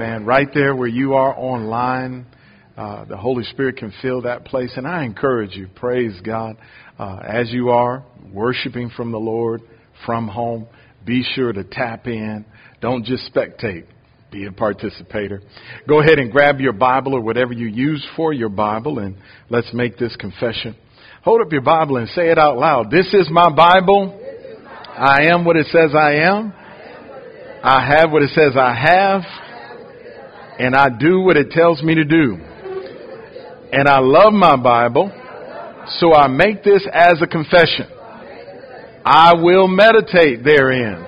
Amen. Right there where you are online, uh, the Holy Spirit can fill that place. And I encourage you, praise God, uh, as you are worshiping from the Lord from home, be sure to tap in. Don't just spectate. Be a participator. Go ahead and grab your Bible or whatever you use for your Bible and let's make this confession. Hold up your Bible and say it out loud. This is my Bible. I am what it says I am. I have what it says I have. And I do what it tells me to do. And I love my Bible. So I make this as a confession. I will meditate therein,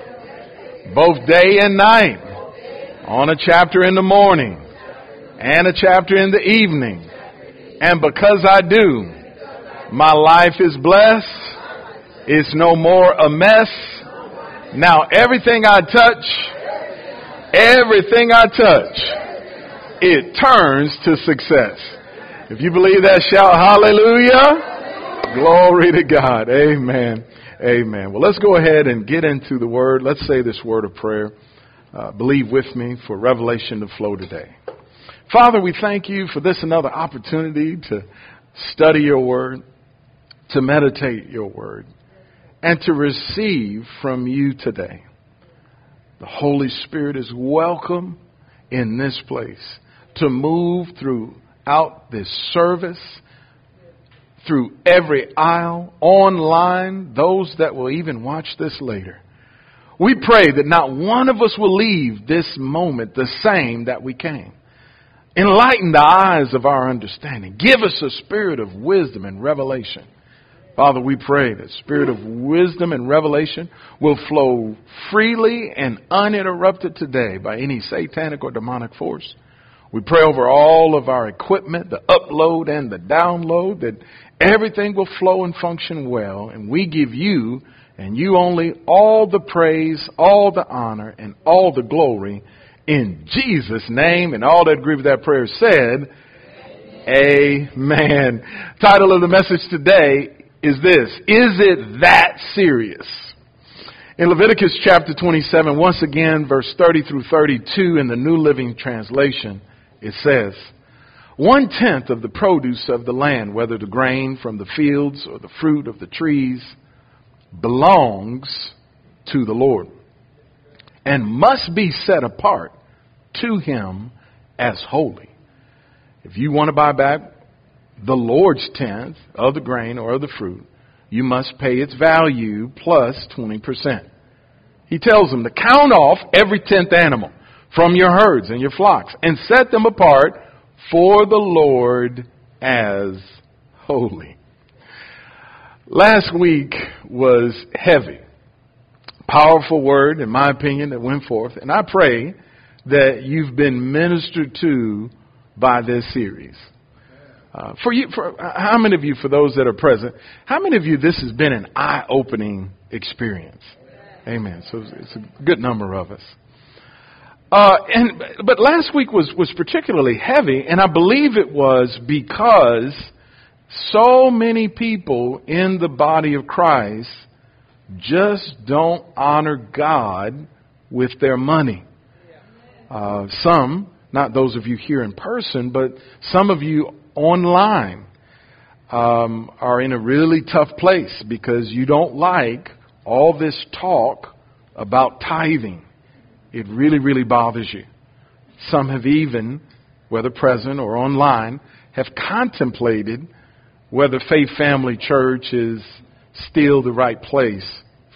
both day and night, on a chapter in the morning and a chapter in the evening. And because I do, my life is blessed. It's no more a mess. Now everything I touch, everything I touch, it turns to success. If you believe that, shout hallelujah. Glory to God. Amen. Amen. Well, let's go ahead and get into the word. Let's say this word of prayer. Uh, believe with me for revelation to flow today. Father, we thank you for this another opportunity to study your word to meditate your word and to receive from you today. The Holy Spirit is welcome in this place to move throughout this service, through every aisle, online, those that will even watch this later. We pray that not one of us will leave this moment the same that we came. Enlighten the eyes of our understanding. Give us a spirit of wisdom and revelation Father, we pray that spirit of wisdom and revelation will flow freely and uninterrupted today by any satanic or demonic force. We pray over all of our equipment, the upload and the download, that everything will flow and function well. And we give you and you only all the praise, all the honor, and all the glory in Jesus' name. And all that agree with that prayer said, Amen. Title of the message today is this Is it that serious? In Leviticus chapter 27, once again, verse 30 through 32 in the New Living Translation, it says, One tenth of the produce of the land, whether the grain from the fields or the fruit of the trees, belongs to the Lord and must be set apart to Him as holy. If you want to buy back the Lord's tenth of the grain or of the fruit, you must pay its value plus 20%. He tells them to count off every tenth animal from your herds and your flocks and set them apart for the Lord as holy. Last week was heavy. Powerful word, in my opinion, that went forth. And I pray that you've been ministered to by this series. Uh, for you, for how many of you, for those that are present, how many of you this has been an eye-opening experience? Amen. So it's a good number of us. Uh, and but last week was was particularly heavy, and I believe it was because so many people in the body of Christ just don't honor God with their money. Uh, some, not those of you here in person, but some of you online um, are in a really tough place because you don't like all this talk about tithing. It really, really bothers you. Some have even, whether present or online, have contemplated whether Faith Family Church is still the right place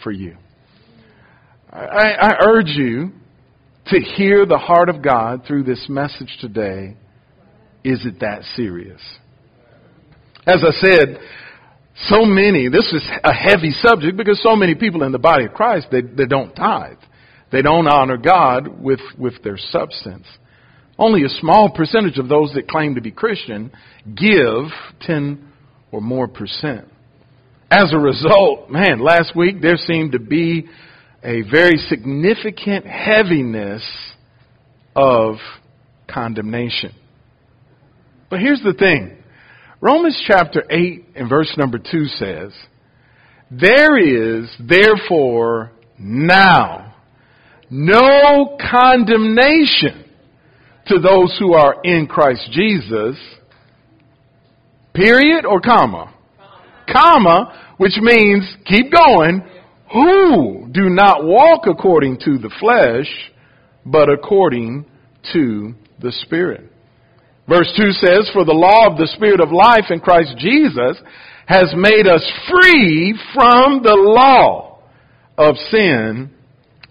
for you. I, I urge you to hear the heart of God through this message today is it that serious? As I said, so many, this is a heavy subject because so many people in the body of Christ, they, they don't tithe. They don't honor God with, with their substance. Only a small percentage of those that claim to be Christian give 10 or more percent. As a result, man, last week there seemed to be a very significant heaviness of condemnation. But here's the thing Romans chapter 8 and verse number 2 says, There is therefore now no condemnation to those who are in Christ Jesus. Period or comma? Comma, which means keep going, who do not walk according to the flesh, but according to the Spirit. Verse 2 says, For the law of the Spirit of life in Christ Jesus has made us free from the law of sin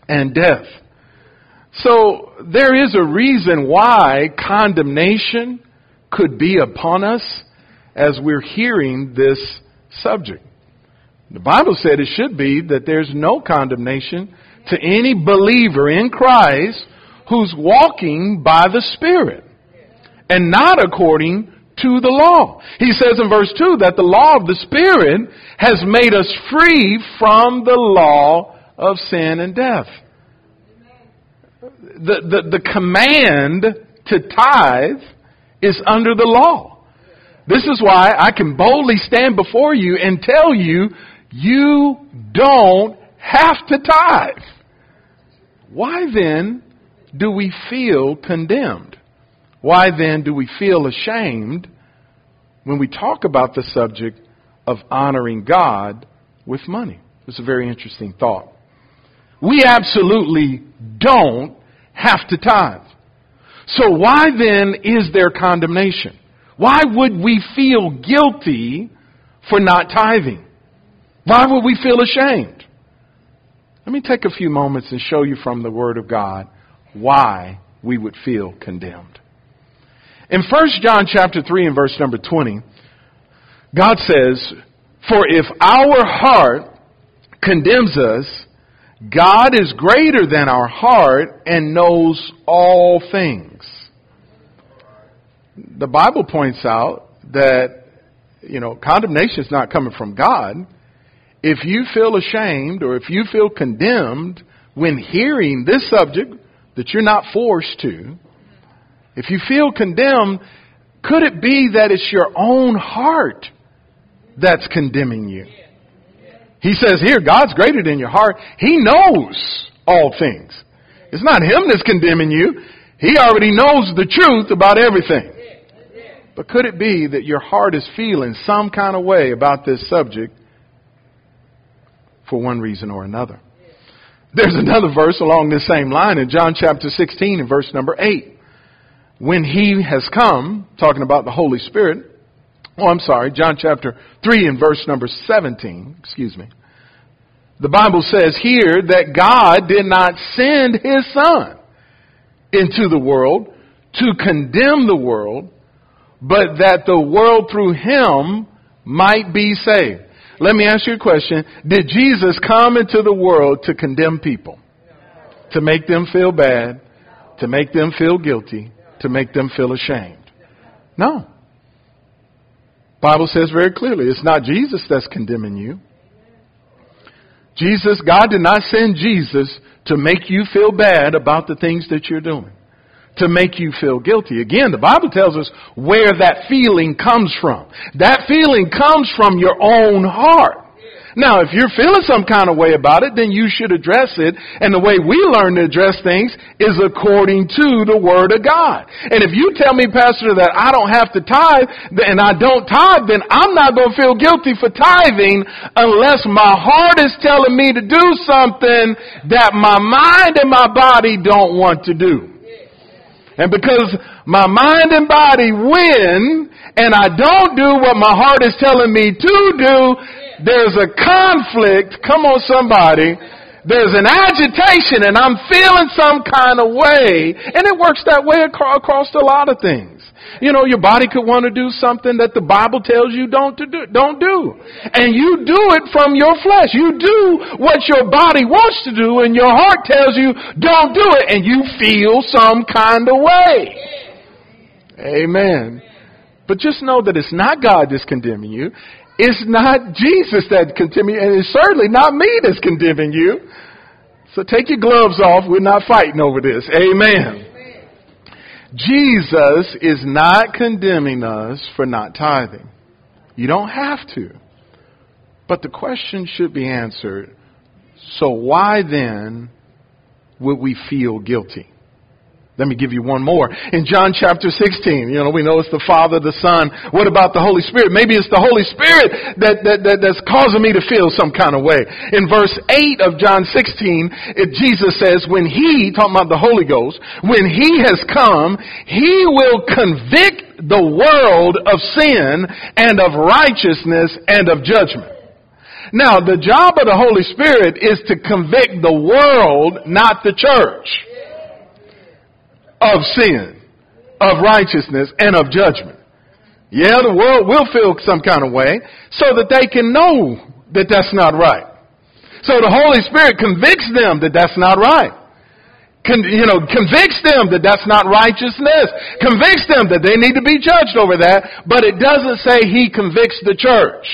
and death. So there is a reason why condemnation could be upon us as we're hearing this subject. The Bible said it should be that there's no condemnation to any believer in Christ who's walking by the Spirit and not according to the law. He says in verse 2 that the law of the Spirit has made us free from the law of sin and death. The, the, the command to tithe is under the law. This is why I can boldly stand before you and tell you, you don't have to tithe. Why then do we feel condemned? Why then do we feel ashamed when we talk about the subject of honoring God with money? It's a very interesting thought. We absolutely don't have to tithe. So why then is there condemnation? Why would we feel guilty for not tithing? Why would we feel ashamed? Let me take a few moments and show you from the Word of God why we would feel condemned. In 1 John chapter 3 and verse number 20, God says, For if our heart condemns us, God is greater than our heart and knows all things. The Bible points out that, you know, condemnation is not coming from God. If you feel ashamed or if you feel condemned when hearing this subject that you're not forced to, if you feel condemned, could it be that it's your own heart that's condemning you? He says here, God's greater than your heart. He knows all things. It's not Him that's condemning you. He already knows the truth about everything. But could it be that your heart is feeling some kind of way about this subject for one reason or another? There's another verse along this same line in John chapter 16 and verse number 8. When he has come, talking about the Holy Spirit, oh, I'm sorry, John chapter 3 and verse number 17, excuse me. The Bible says here that God did not send his son into the world to condemn the world, but that the world through him might be saved. Let me ask you a question. Did Jesus come into the world to condemn people? To make them feel bad? To make them feel guilty? To make them feel ashamed? No. Bible says very clearly, it's not Jesus that's condemning you. Jesus, God did not send Jesus to make you feel bad about the things that you're doing to make you feel guilty. Again, the Bible tells us where that feeling comes from. That feeling comes from your own heart. Now, if you're feeling some kind of way about it, then you should address it. And the way we learn to address things is according to the Word of God. And if you tell me, Pastor, that I don't have to tithe, and I don't tithe, then I'm not going to feel guilty for tithing unless my heart is telling me to do something that my mind and my body don't want to do. And because my mind and body win and I don't do what my heart is telling me to do, there's a conflict. Come on somebody. There's an agitation and I'm feeling some kind of way. And it works that way across a lot of things. You know, your body could want to do something that the Bible tells you don't to do, don't do. And you do it from your flesh. You do what your body wants to do and your heart tells you don't do it and you feel some kind of way. Amen. But just know that it's not God that's condemning you. It's not Jesus that's condemning you, and it's certainly not me that's condemning you. So take your gloves off. We're not fighting over this. Amen. Jesus is not condemning us for not tithing. You don't have to. But the question should be answered so why then would we feel guilty? Let me give you one more. In John chapter 16, you know, we know it's the Father, the Son. What about the Holy Spirit? Maybe it's the Holy Spirit that, that, that that's causing me to feel some kind of way. In verse 8 of John 16, it, Jesus says, when He, talking about the Holy Ghost, when He has come, He will convict the world of sin and of righteousness and of judgment. Now, the job of the Holy Spirit is to convict the world, not the church of sin, of righteousness, and of judgment. Yeah, the world will feel some kind of way so that they can know that that's not right. So the Holy Spirit convicts them that that's not right. Con, you know, convicts them that that's not righteousness. Convicts them that they need to be judged over that, but it doesn't say He convicts the church.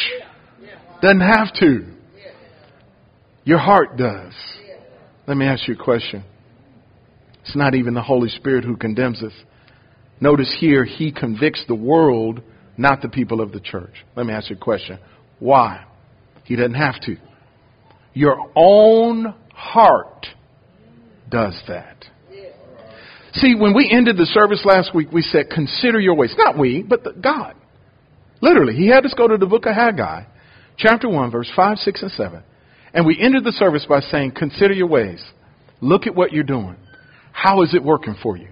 Doesn't have to. Your heart does. Let me ask you a question. It's not even the Holy Spirit who condemns us. Notice here, He convicts the world, not the people of the church. Let me ask you a question. Why? He doesn't have to. Your own heart does that. See, when we ended the service last week, we said, consider your ways. Not we, but the, God. Literally, He had us go to the book of Haggai, chapter 1, verse 5, 6, and 7. And we ended the service by saying, consider your ways. Look at what you're doing. How is it working for you?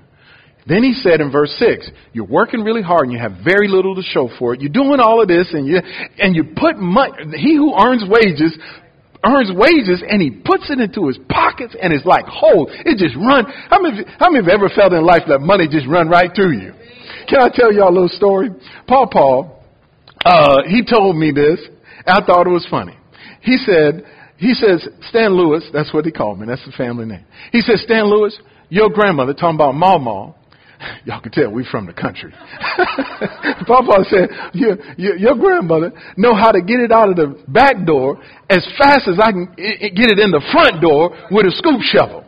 Then he said in verse 6, you're working really hard and you have very little to show for it. You're doing all of this and you, and you put money, he who earns wages earns wages and he puts it into his pockets and it's like hold. It just run. How many, how many have ever felt in life that money just run right through you? Can I tell y'all a little story? Paul Paul, uh, he told me this. I thought it was funny. He said, he says, Stan Lewis, that's what he called me. That's the family name. He says, Stan Lewis, your grandmother, talking about Mama, y'all can tell we from the country. Papa said, your, your, your, grandmother know how to get it out of the back door as fast as I can get it in the front door with a scoop shovel.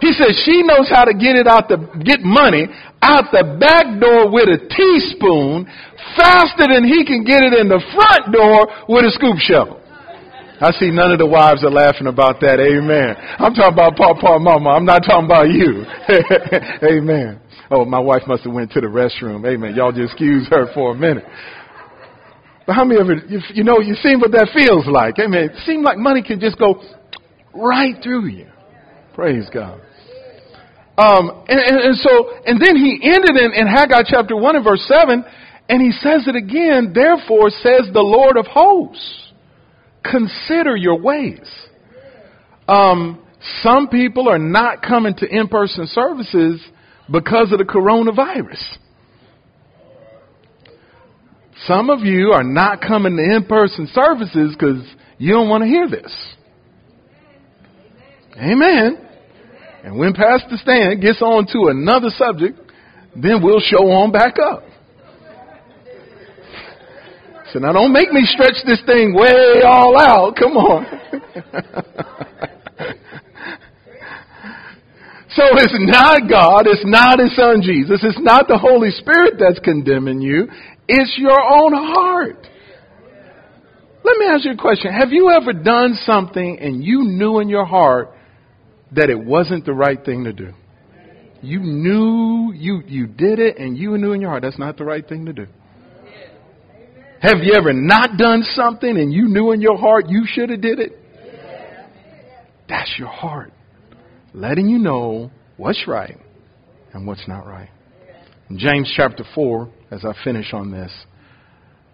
He says she knows how to get it out the, get money out the back door with a teaspoon faster than he can get it in the front door with a scoop shovel. I see none of the wives are laughing about that. Amen. I'm talking about Papa and Mama. I'm not talking about you. Amen. Oh, my wife must have went to the restroom. Amen. Y'all just excuse her for a minute. But how many of you, you know, you seen what that feels like? Amen. It seems like money can just go right through you. Praise God. Um, and, and, and so, and then he ended in, in Haggai chapter 1 and verse 7, and he says it again, therefore says the Lord of hosts consider your ways. Um, some people are not coming to in person services because of the coronavirus. Some of you are not coming to in person services because you don't want to hear this. Amen. And when Pastor Stan gets on to another subject, then we'll show on back up. So now don't make me stretch this thing way all out. Come on. so it's not God, it's not His Son Jesus, it's not the Holy Spirit that's condemning you, it's your own heart. Let me ask you a question. Have you ever done something and you knew in your heart that it wasn't the right thing to do? You knew you, you did it and you knew in your heart that's not the right thing to do. Have you ever not done something and you knew in your heart you should have did it? That's your heart. Letting you know what's right and what's not right. In James chapter 4, as I finish on this,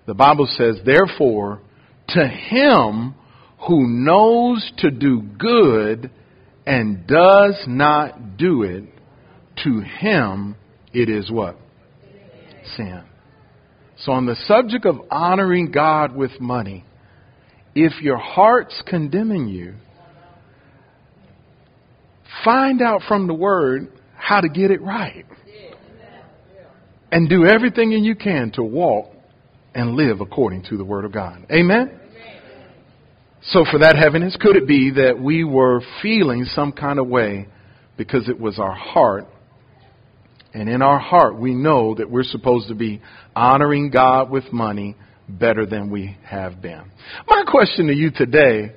the Bible says, Therefore, to him who knows to do good and does not do it, to him it is what? Sin. So, on the subject of honoring God with money, if your heart's condemning you, find out from the Word how to get it right. And do everything you can to walk and live according to the Word of God. Amen? So, for that heaviness, could it be that we were feeling some kind of way because it was our heart and in our heart, we know that we're supposed to be honoring God with money better than we have been. My question to you today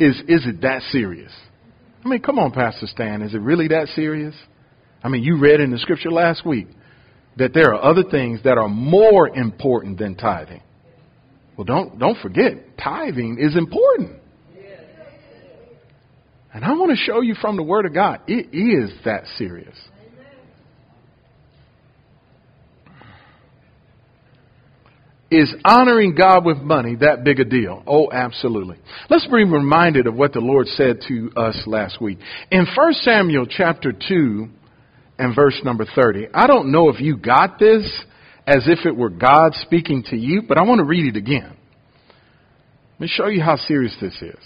is, is it that serious? I mean, come on, Pastor Stan, is it really that serious? I mean, you read in the scripture last week that there are other things that are more important than tithing. Well, don't, don't forget, tithing is important. And I want to show you from the Word of God, it is that serious. Is honoring God with money that big a deal? Oh, absolutely. Let's be reminded of what the Lord said to us last week. In 1 Samuel chapter 2 and verse number 30, I don't know if you got this as if it were God speaking to you, but I want to read it again. Let me show you how serious this is.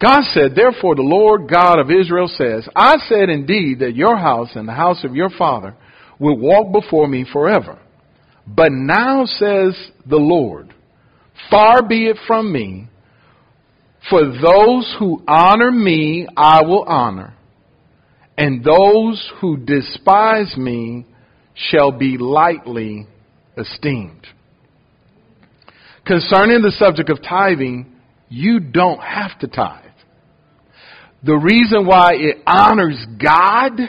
God said, Therefore the Lord God of Israel says, I said indeed that your house and the house of your father will walk before me forever. But now says the Lord, far be it from me, for those who honor me I will honor, and those who despise me shall be lightly esteemed. Concerning the subject of tithing, you don't have to tithe. The reason why it honors God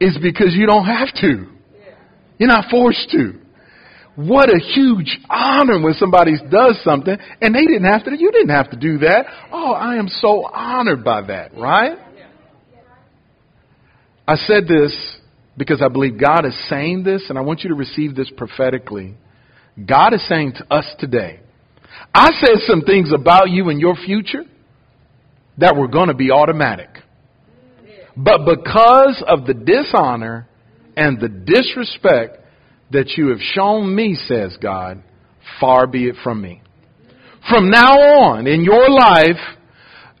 is because you don't have to. You're not forced to. What a huge honor when somebody does something and they didn't have to, you didn't have to do that. Oh, I am so honored by that, right? I said this because I believe God is saying this and I want you to receive this prophetically. God is saying to us today, I said some things about you and your future that were going to be automatic. But because of the dishonor and the disrespect that you have shown me, says God, far be it from me. From now on in your life,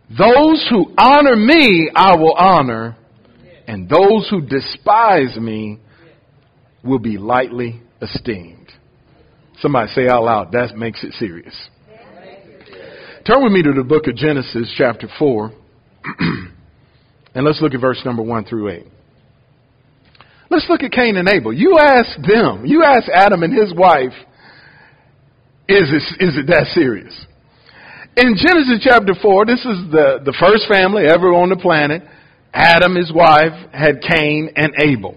those who honor me, I will honor, and those who despise me will be lightly esteemed. Somebody say out loud, that makes it serious. Turn with me to the book of Genesis, chapter 4, and let's look at verse number 1 through 8. Let's look at Cain and Abel. You ask them, you ask Adam and his wife, is it, is it that serious? In Genesis chapter 4, this is the, the first family ever on the planet. Adam, his wife, had Cain and Abel.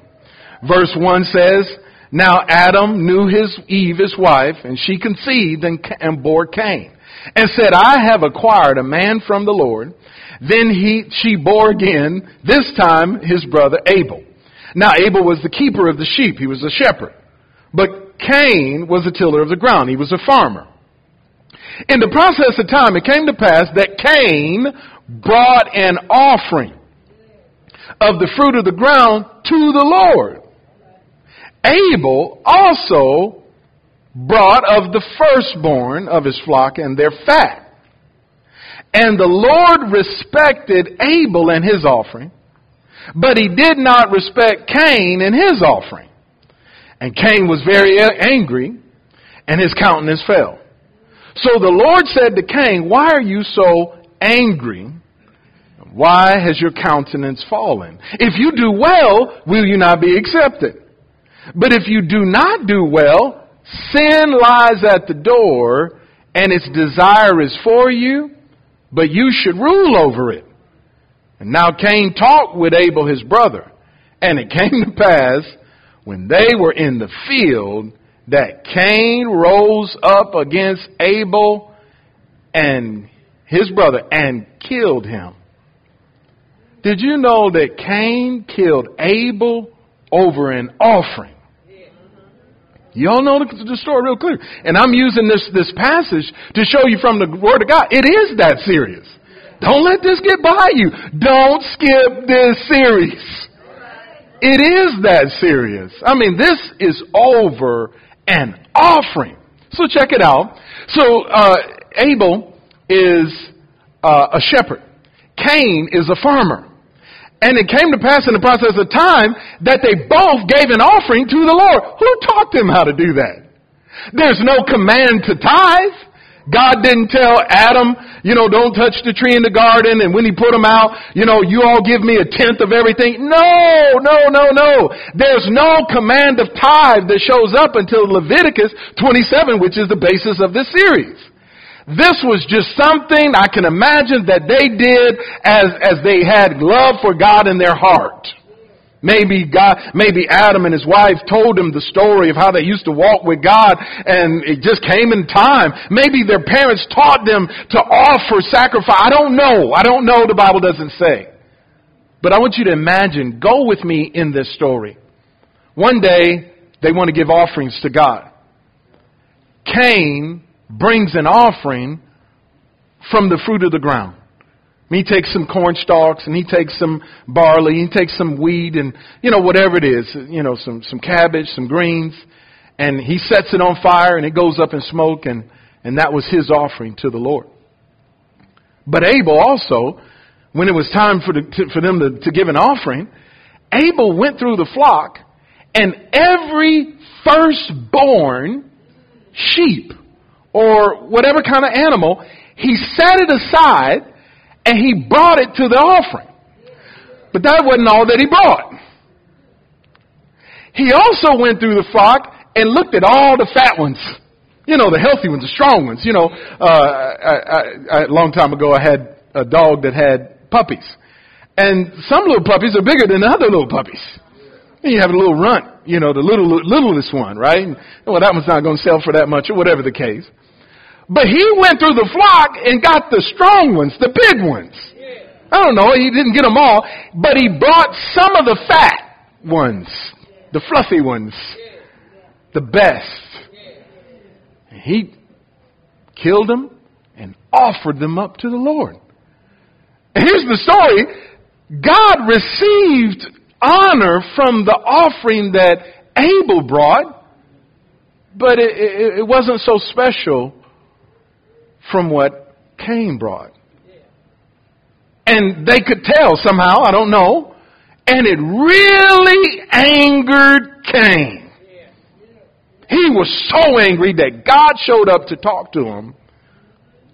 Verse 1 says, Now Adam knew his Eve, his wife, and she conceived and, and bore Cain, and said, I have acquired a man from the Lord. Then he, she bore again, this time his brother Abel. Now Abel was the keeper of the sheep. He was a shepherd. But Cain was a tiller of the ground. He was a farmer. In the process of time, it came to pass that Cain brought an offering of the fruit of the ground to the Lord. Abel also brought of the firstborn of his flock and their fat. And the Lord respected Abel and his offering, but he did not respect Cain and his offering. And Cain was very angry, and his countenance fell. So the Lord said to Cain, Why are you so angry? Why has your countenance fallen? If you do well, will you not be accepted? But if you do not do well, sin lies at the door, and its desire is for you, but you should rule over it. And now Cain talked with Abel his brother. And it came to pass, when they were in the field, that Cain rose up against Abel and his brother and killed him. Did you know that Cain killed Abel over an offering? Y'all know the, story real clear. And I'm using this, this passage to show you from the Word of God. It is that serious. Don't let this get by you. Don't skip this series. It is that serious. I mean, this is over an offering. So check it out. So uh, Abel is uh, a shepherd. Cain is a farmer. And it came to pass in the process of time that they both gave an offering to the Lord. Who taught them how to do that? There's no command to tithe. God didn't tell Adam, you know, don't touch the tree in the garden. And when he put them out, you know, you all give me a tenth of everything. No, no, no, no. There's no command of tithe that shows up until Leviticus 27, which is the basis of this series. This was just something I can imagine that they did as, as they had love for God in their heart. Maybe God, maybe Adam and his wife told him the story of how they used to walk with God and it just came in time. Maybe their parents taught them to offer sacrifice. I don't know. I don't know. The Bible doesn't say. But I want you to imagine, go with me in this story. One day, they want to give offerings to God. Cain brings an offering from the fruit of the ground. He takes some corn stalks and he takes some barley, and he takes some wheat and, you know, whatever it is, you know, some, some cabbage, some greens, and he sets it on fire and it goes up in smoke and, and that was his offering to the Lord. But Abel also, when it was time for, the, to, for them to, to give an offering, Abel went through the flock and every firstborn sheep or whatever kind of animal, he set it aside and he brought it to the offering. But that wasn't all that he brought. He also went through the flock and looked at all the fat ones. You know, the healthy ones, the strong ones. You know, uh, I, I, I, a long time ago I had a dog that had puppies. And some little puppies are bigger than other little puppies. And you have a little runt, you know, the little, littlest one, right? And, Well, that one's not going to sell for that much or whatever the case. But he went through the flock and got the strong ones, the big ones. I don't know, he didn't get them all, but he brought some of the fat ones, the fluffy ones, the best. And he killed them and offered them up to the Lord. And here's the story. God received honor from the offering that Abel brought, but it, it, it wasn't so special from what Cain brought. And they could tell somehow, I don't know, and it really angered Cain. He was so angry that God showed up to talk to him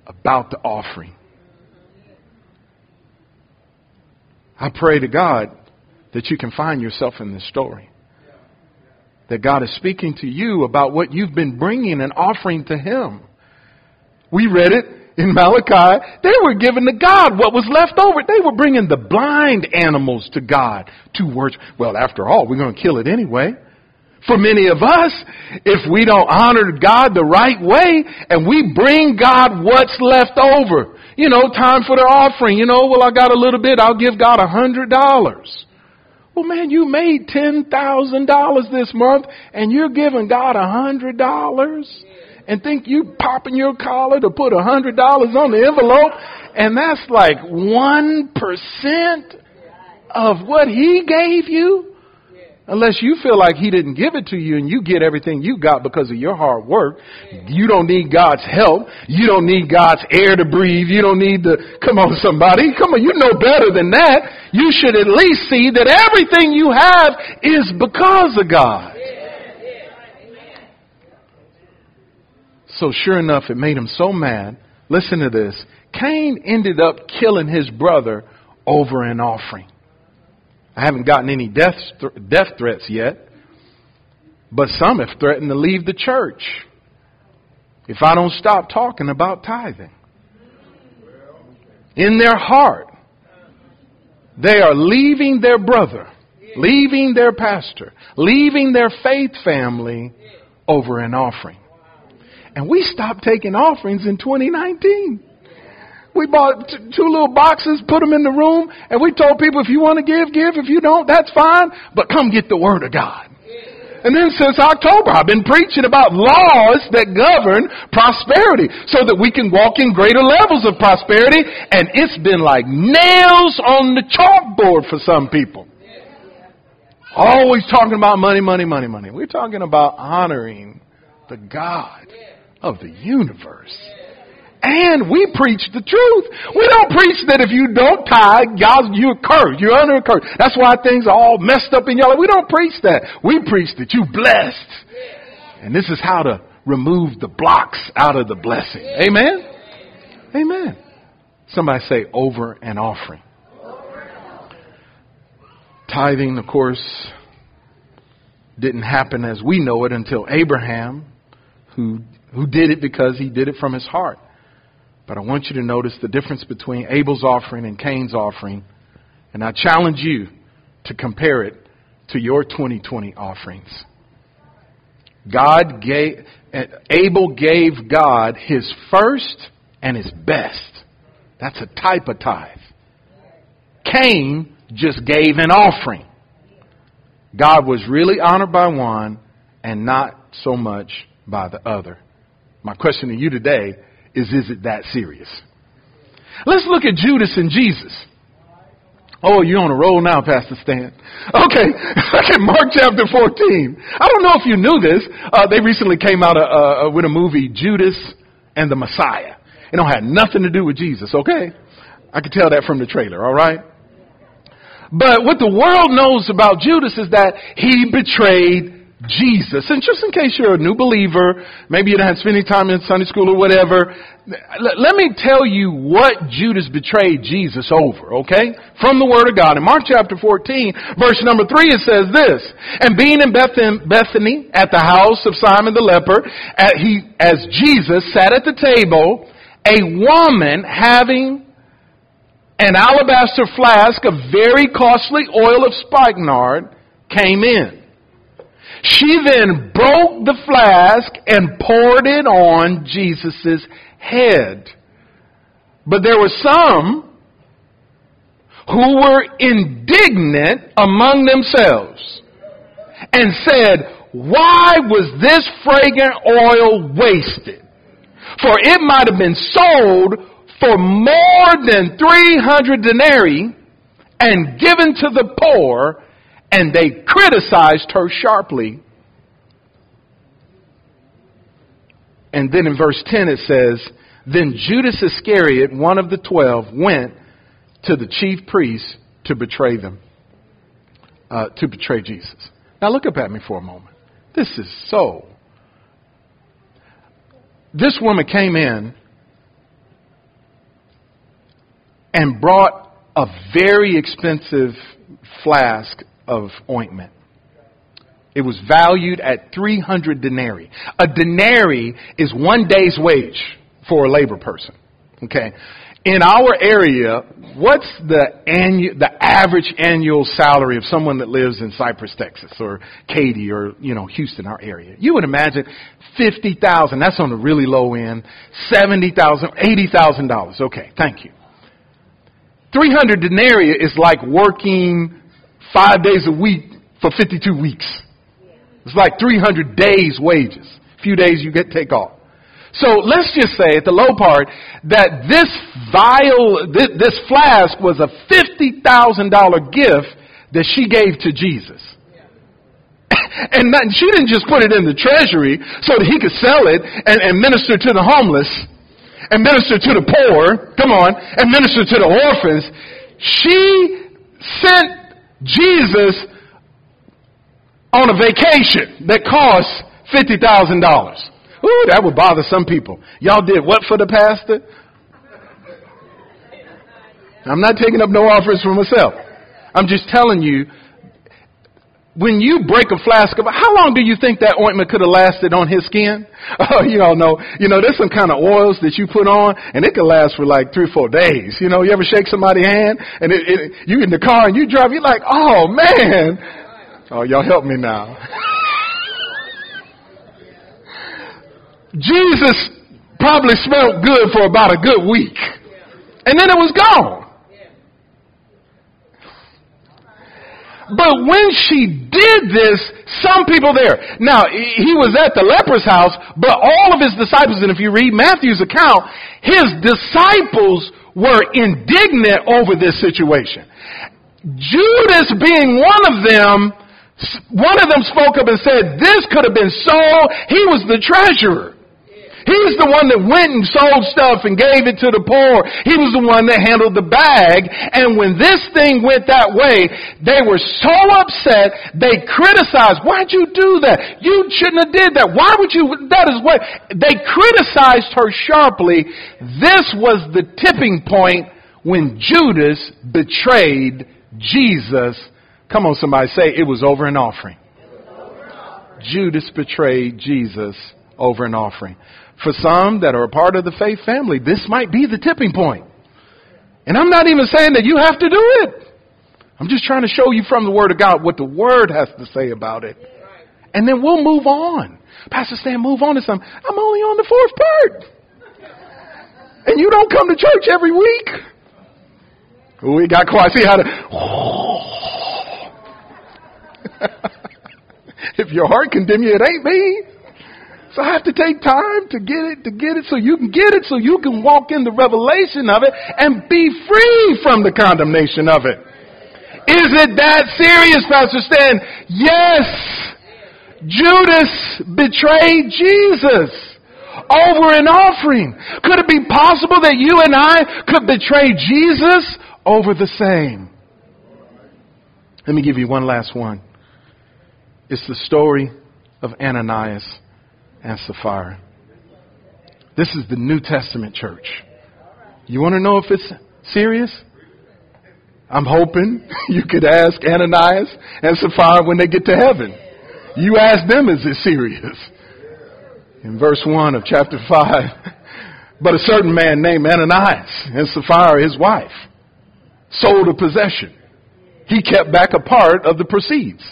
about the offering. I pray to God that you can find yourself in this story. That God is speaking to you about what you've been bringing and offering to Him. We read it in Malachi. They were giving to God what was left over. They were bringing the blind animals to God to worship. Well, after all, we're going to kill it anyway. For many of us, if we don't honor God the right way and we bring God what's left over, you know, time for the offering, you know, well, I got a little bit, I'll give God a hundred dollars. Well, man, you made $10,000 this month and you're giving God a hundred dollars? And think you popping your collar to put a hundred dollars on the envelope and that's like one percent of what he gave you? Unless you feel like he didn't give it to you and you get everything you got because of your hard work. You don't need God's help. You don't need God's air to breathe. You don't need to, come on somebody, come on, you know better than that. You should at least see that everything you have is because of God. So sure enough, it made him so mad. Listen to this. Cain ended up killing his brother over an offering. I haven't gotten any death, death threats yet, but some have threatened to leave the church if I don't stop talking about tithing. In their heart, they are leaving their brother, leaving their pastor, leaving their faith family over an offering. And we stopped taking offerings in 2019. We bought t- two little boxes, put them in the room, and we told people if you want to give, give. If you don't, that's fine. But come get the Word of God. And then since October, I've been preaching about laws that govern prosperity so that we can walk in greater levels of prosperity. And it's been like nails on the chalkboard for some people. Always talking about money, money, money, money. We're talking about honoring the God of the universe. And we preach the truth. We don't preach that if you don't tithe, God, you're cursed. You're under a curse. That's why things are all messed up in your life. We don't preach that. We preach that you're blessed. And this is how to remove the blocks out of the blessing. Amen? Amen. Somebody say over and offering. Tithing, of course, didn't happen as we know it until Abraham, who who did it because he did it from his heart. But I want you to notice the difference between Abel's offering and Cain's offering. And I challenge you to compare it to your 2020 offerings. God gave, Abel gave God his first and his best. That's a type of tithe. Cain just gave an offering. God was really honored by one and not so much by the other. My question to you today is, is it that serious? Let's look at Judas and Jesus. Oh, you're on a roll now, Pastor Stan. Okay, look at Mark chapter 14. I don't know if you knew this. Uh, they recently came out uh, uh, with a movie, Judas and the Messiah. It don't have nothing to do with Jesus, okay? I can tell that from the trailer, all right? But what the world knows about Judas is that he betrayed Jesus. And just in case you're a new believer, maybe you do not spend any time in Sunday school or whatever, let me tell you what Judas betrayed Jesus over, okay? From the Word of God. In Mark chapter 14, verse number 3, it says this, And being in Bethany at the house of Simon the leper, he, as Jesus sat at the table, a woman having an alabaster flask of very costly oil of spikenard came in. She then broke the flask and poured it on Jesus' head. But there were some who were indignant among themselves and said, why was this fragrant oil wasted? For it might have been sold for more than 300 denarii and given to the poor and they criticized her sharply. And then in verse 10 it says, Then Judas Iscariot, one of the twelve, went to the chief priests to betray them, uh, to betray Jesus. Now look up at me for a moment. This is so. This woman came in and brought a very expensive flask of ointment. It was valued at 300 denarii. A denarii is one day's wage for a labor person. Okay. In our area, what's the annual, the average annual salary of someone that lives in Cypress, Texas, or Katy, or you know Houston, our area? You would imagine fifty thousand. That's on the really low end. Seventy thousand, eighty thousand dollars. Okay, thank you. Three hundred denarii is like working five days a week for 52 weeks. It's like 300 days wages. A few days you get take off. So let's just say at the low part that this vial, this, flask was a $50,000 gift that she gave to Jesus. and not, she didn't just put it in the treasury so that he could sell it and, and minister to the homeless and minister to the poor, come on, and minister to the orphans. She sent Jesus on a vacation that costs $50,000. Ooh, that would bother some people. Y'all did what for the pastor? I'm not taking up no offers for myself. I'm just telling you when you break a flask of, how long do you think that ointment could have lasted on his skin? Oh, you all know, you know, there's some kind of oils that you put on and it can last for like three or four days. You know, you ever shake somebody's hand and it, it, you in the car and you drive, you're like, oh man. Oh, y'all help me now. Jesus probably smelled good for about a good week. And then it was gone. But when she did this, some people there. Now, he was at the leper's house, but all of his disciples, and if you read Matthew's account, his disciples were indignant over this situation. Judas being one of them, one of them spoke up and said, this could have been sold. He was the treasurer. He's the one that went and sold stuff and gave it to the poor. He was the one that handled the bag. And when this thing went that way, they were so upset, they criticized, why'd you do that? You shouldn't have did that. Why would you, that is what, they criticized her sharply. This was the tipping point when Judas betrayed Jesus. Come on, somebody say it was over an offering. Judas betrayed Jesus over an offering. For some that are a part of the faith family, this might be the tipping point. And I'm not even saying that you have to do it. I'm just trying to show you from the Word of God what the Word has to say about it. And then we'll move on. Pastor Stan, move on to something. I'm only on the fourth part. And you don't come to church every week. We got quiet. See how to. if your heart condemn you, it ain't me. So I have to take time to get it, to get it, so you can get it, so you can walk in the revelation of it and be free from the condemnation of it. Is it that serious, Pastor Stan? Yes. Judas betrayed Jesus over an offering. Could it be possible that you and I could betray Jesus over the same? Let me give you one last one. It's the story of Ananias and Sapphira. This is the New Testament church. You want to know if it's serious? I'm hoping you could ask Ananias and Sapphira when they get to heaven. You ask them, is it serious? In verse 1 of chapter 5, but a certain man named Ananias and Sapphira, his wife, sold a possession. He kept back a part of the proceeds.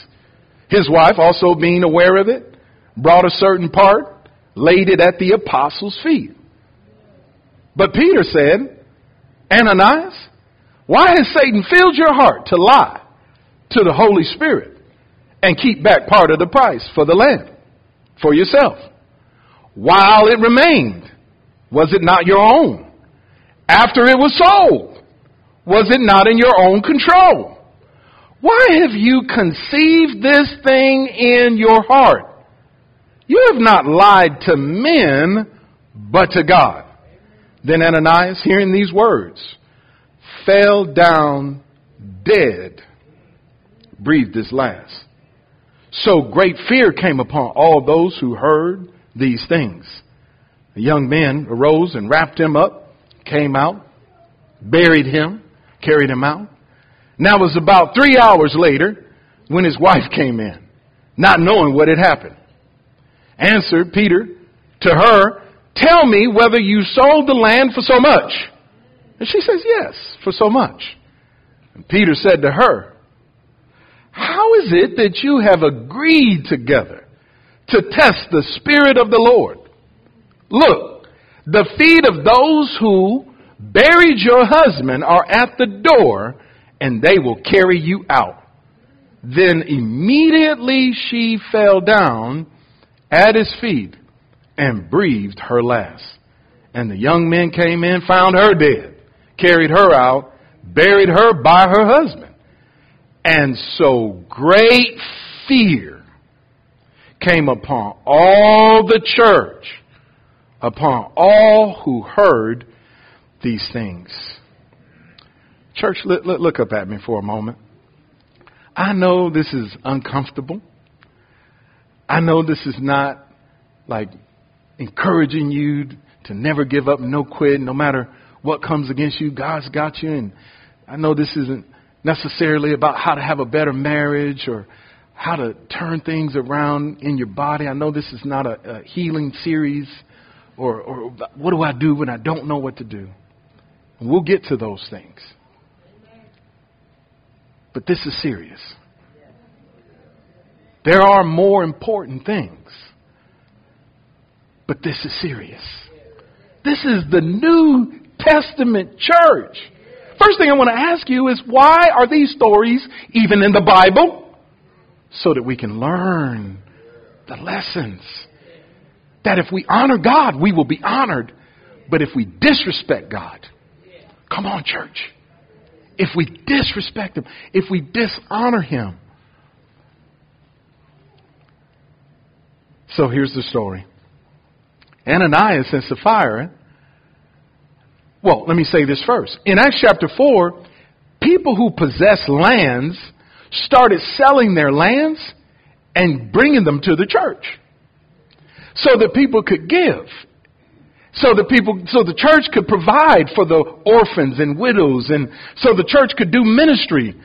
His wife, also being aware of it, brought a certain part, laid it at the apostles' feet. But Peter said, Ananias, why has Satan filled your heart to lie to the Holy Spirit and keep back part of the price for the land, for yourself? While it remained, was it not your own? After it was sold, was it not in your own control? Why have you conceived this thing in your heart? You have not lied to men, but to God. Then Ananias, hearing these words, fell down dead, breathed his last. So great fear came upon all those who heard these things. The young men arose and wrapped him up, came out, buried him, carried him out. Now it was about three hours later when his wife came in, not knowing what had happened answered Peter to her, Tell me whether you sold the land for so much. And she says, Yes, for so much. And Peter said to her, How is it that you have agreed together to test the Spirit of the Lord? Look, the feet of those who buried your husband are at the door, and they will carry you out. Then immediately she fell down at his feet and breathed her last. And the young men came in, found her dead, carried her out, buried her by her husband. And so great fear came upon all the church, upon all who heard these things. Church, look, up at me for a moment. I know this is uncomfortable. I know this is not like encouraging you to never give up, no quit, no matter what comes against you. God's got you. And I know this isn't necessarily about how to have a better marriage or how to turn things around in your body. I know this is not a, a healing series or, or what do I do when I don't know what to do. And we'll get to those things. But this is serious. There are more important things. But this is serious. This is the New Testament church. First thing I want to ask you is why are these stories even in the Bible? So that we can learn the lessons. That if we honor God, we will be honored. But if we disrespect God, come on, church. If we disrespect Him, if we dishonor Him, So here's the story Ananias and Sapphira. Well, let me say this first. In Acts chapter 4, people who possessed lands started selling their lands and bringing them to the church so that people could give. So that people, so the church could provide for the orphans and widows and so the church could do ministry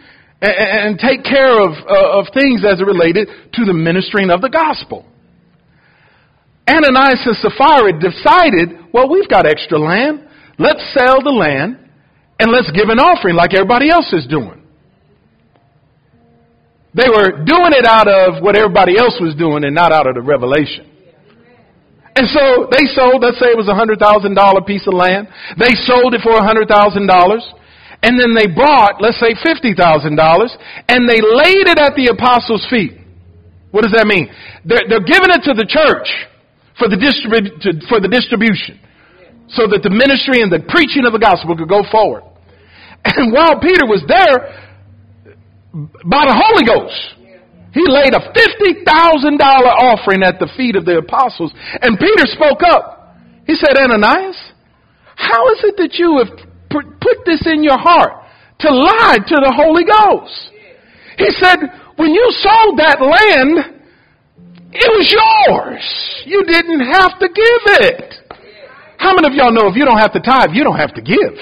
and, and take care of, uh, of things as it related to the ministering of the gospel. Ananias and Sapphira decided, well, we've got extra land. Let's sell the land and let's give an offering like everybody else is doing. They were doing it out of what everybody else was doing and not out of the revelation. And so they sold, let's say it was a $100,000 piece of land. They sold it for a $100,000. And then they bought, let's say $50,000 and they laid it at the apostles' feet. What does that mean? They're, they're giving it to the church for the, distribu- to, for the distribution so that the ministry and the preaching of the gospel could go forward. And while Peter was there, by the Holy Ghost. He laid a $50,000 offering at the feet of the apostles. And Peter spoke up. He said, Ananias, how is it that you have put this in your heart to lie to the Holy Ghost? He said, when you sold that land, it was yours. You didn't have to give it. How many of y'all know if you don't have to tithe, you don't have to give?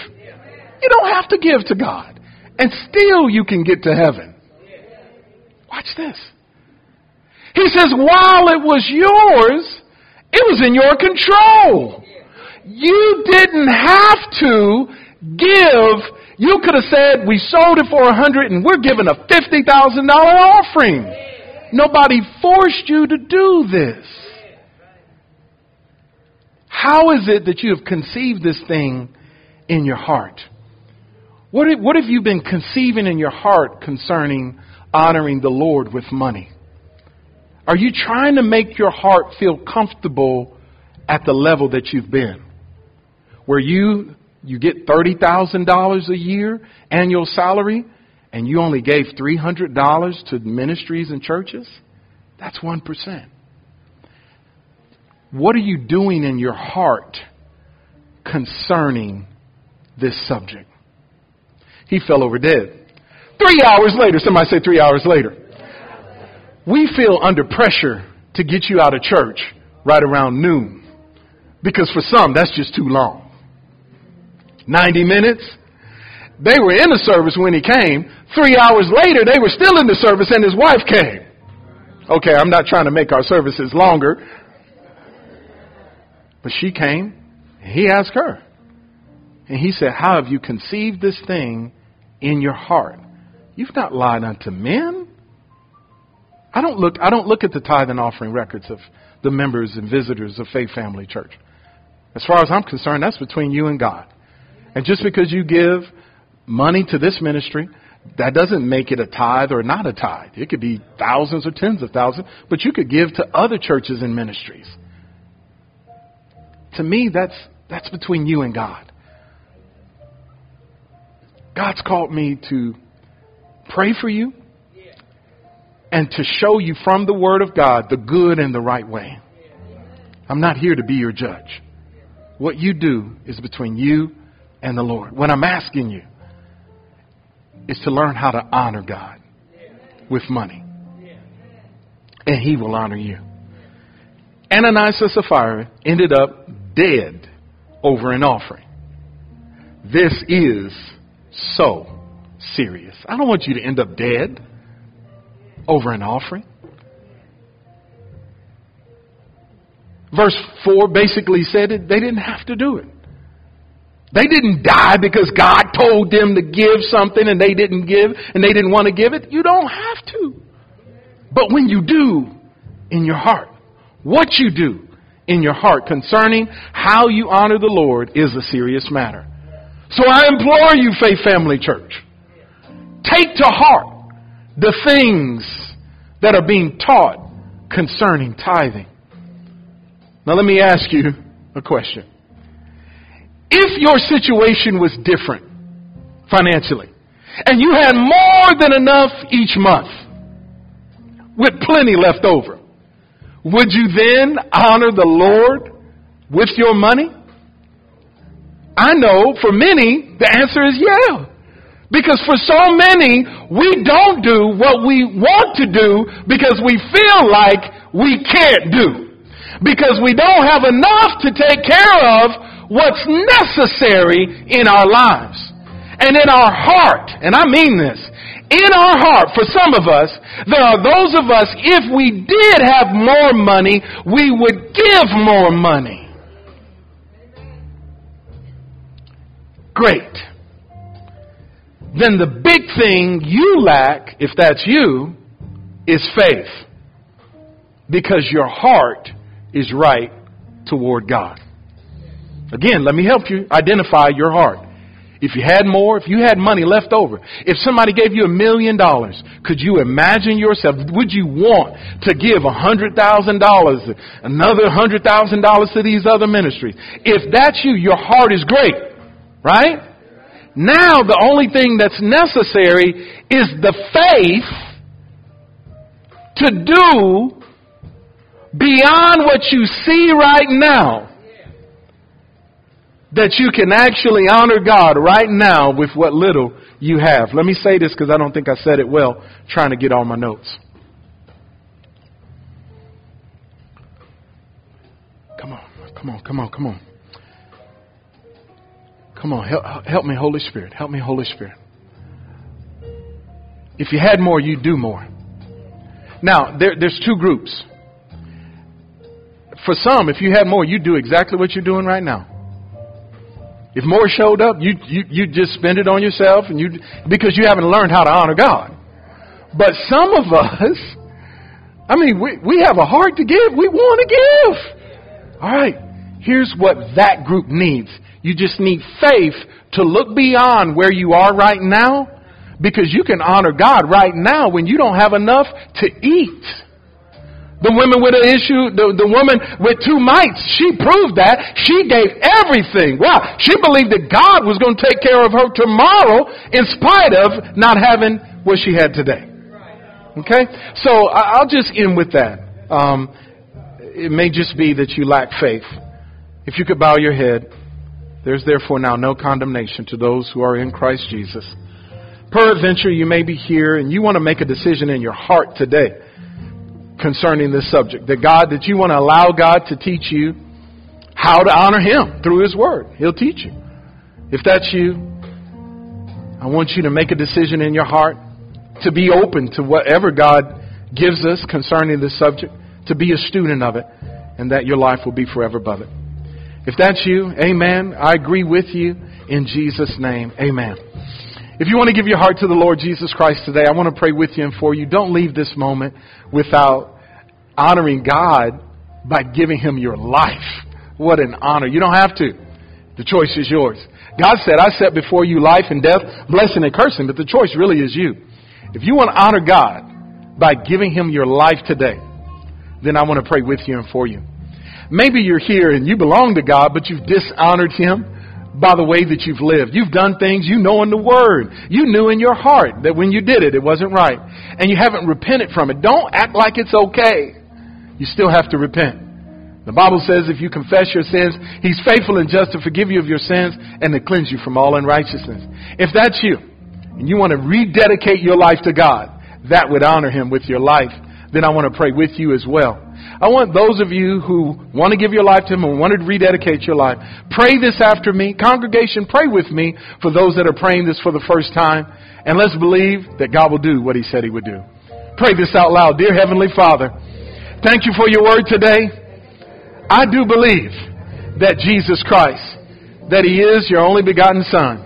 You don't have to give to God and still you can get to heaven. Watch this. He says, while it was yours, it was in your control. You didn't have to give. You could have said, we sold it for a hundred and we're giving a $50,000 offering. Nobody forced you to do this. How is it that you have conceived this thing in your heart? What have, what have you been conceiving in your heart concerning honoring the Lord with money? Are you trying to make your heart feel comfortable at the level that you've been? Where you, you get $30,000 a year annual salary and you only gave $300 to ministries and churches? That's 1%. What are you doing in your heart concerning this subject? He fell over dead. Three hours later, somebody say three hours later. We feel under pressure to get you out of church right around noon. Because for some, that's just too long. 90 minutes. They were in the service when he came. Three hours later, they were still in the service and his wife came. Okay, I'm not trying to make our services longer. But she came. he asked her. And he said, How have you conceived this thing in your heart. You've not lied unto men. I don't look, I don't look at the tithe and offering records of the members and visitors of Faith Family Church. As far as I'm concerned, that's between you and God. And just because you give money to this ministry, that doesn't make it a tithe or not a tithe. It could be thousands or tens of thousands, but you could give to other churches and ministries. To me, that's, that's between you and God. God's called me to pray for you and to show you from the Word of God the good and the right way. I'm not here to be your judge. What you do is between you and the Lord. What I'm asking you is to learn how to honor God with money. And He will honor you. Ananias and Sapphira ended up dead over an offering. This is so serious. I don't want you to end up dead over an offering. Verse 4 basically said it, they didn't have to do it. They didn't die because God told them to give something and they didn't give and they didn't want to give it. You don't have to. But when you do in your heart, what you do in your heart concerning how you honor the Lord is a serious matter. So I implore you, Faith Family Church, take to heart the things that are being taught concerning tithing. Now let me ask you a question. If your situation was different financially, and you had more than enough each month, with plenty left over, would you then honor the Lord with your money? I know for many, the answer is yeah. Because for so many, we don't do what we want to do because we feel like we can't do. Because we don't have enough to take care of what's necessary in our lives. And in our heart, and I mean this, in our heart, for some of us, there are those of us, if we did have more money, we would give more money. Great. Then the big thing you lack, if that's you, is faith because your heart is right toward God. Again, let me help you identify your heart. If you had more, if you had money left over, if somebody gave you a million dollars, could you imagine yourself? Would you want to give a hundred thousand dollars, another hundred thousand dollars to these other ministries? If that's you, your heart is great, right? Now the only thing that's necessary is the faith to do beyond what you see right now that you can actually honor God right now with what little you have. Let me say this because I don't think I said it well, trying to get all my notes. Come on, come on, come on, come on. Come on, help, help me, Holy Spirit. Help me, Holy Spirit. If you had more, you'd do more. Now, there, there's two groups. For some, if you had more, you'd do exactly what you're doing right now. If more showed up, you you you just spend it on yourself, and you because you haven't learned how to honor God. But some of us, I mean, we we have a heart to give. We want to give. All right. Here's what that group needs. You just need faith to look beyond where you are right now, because you can honor God right now when you don't have enough to eat. The woman with an issue, the, the woman with two mites, she proved that. She gave everything. Wow. She believed that God was going to take care of her tomorrow in spite of not having what she had today. Okay? So I'll just end with that. Um, it may just be that you lack faith. If you could bow your head, there's therefore now no condemnation to those who are in Christ Jesus. Peradventure, you may be here and you want to make a decision in your heart today concerning this subject. That God, that you want to allow God to teach you how to honor Him through His Word. He'll teach you. If that's you, I want you to make a decision in your heart to be open to whatever God gives us concerning this subject, to be a student of it, and that your life will be forever above it. If that's you, amen. I agree with you in Jesus' name. Amen. If you want to give your heart to the Lord Jesus Christ today, I want to pray with you and for you. Don't leave this moment without honoring God by giving Him your life. What an honor. You don't have to. The choice is yours. God said, I set before you life and death, blessing and cursing, but the choice really is you. If you want to honor God by giving Him your life today, then I want to pray with you and for you. Maybe you're here and you belong to God, but you've dishonored Him by the way that you've lived. You've done things you know in the Word. You knew in your heart that when you did it, it wasn't right. And you haven't repented from it. Don't act like it's okay. You still have to repent. The Bible says if you confess your sins, He's faithful and just to forgive you of your sins and to cleanse you from all unrighteousness. If that's you, and you want to rededicate your life to God, that would honor Him with your life, then I want to pray with you as well. I want those of you who want to give your life to Him and want to rededicate your life, pray this after me. Congregation, pray with me for those that are praying this for the first time. And let's believe that God will do what He said He would do. Pray this out loud. Dear Heavenly Father, thank you for your word today. I do believe that Jesus Christ, that He is your only begotten Son.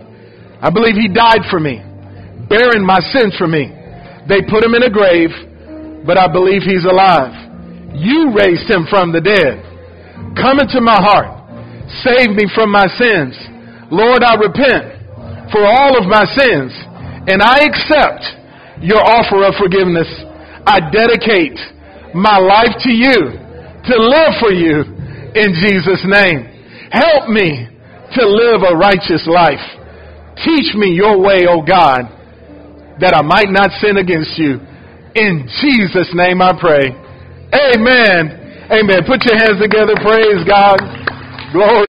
I believe He died for me, bearing my sins for me. They put Him in a grave, but I believe He's alive. You raised him from the dead. Come into my heart. Save me from my sins. Lord, I repent for all of my sins and I accept your offer of forgiveness. I dedicate my life to you to live for you in Jesus' name. Help me to live a righteous life. Teach me your way, O God, that I might not sin against you. In Jesus' name I pray. Amen. Amen. Put your hands together. Praise God. Glory.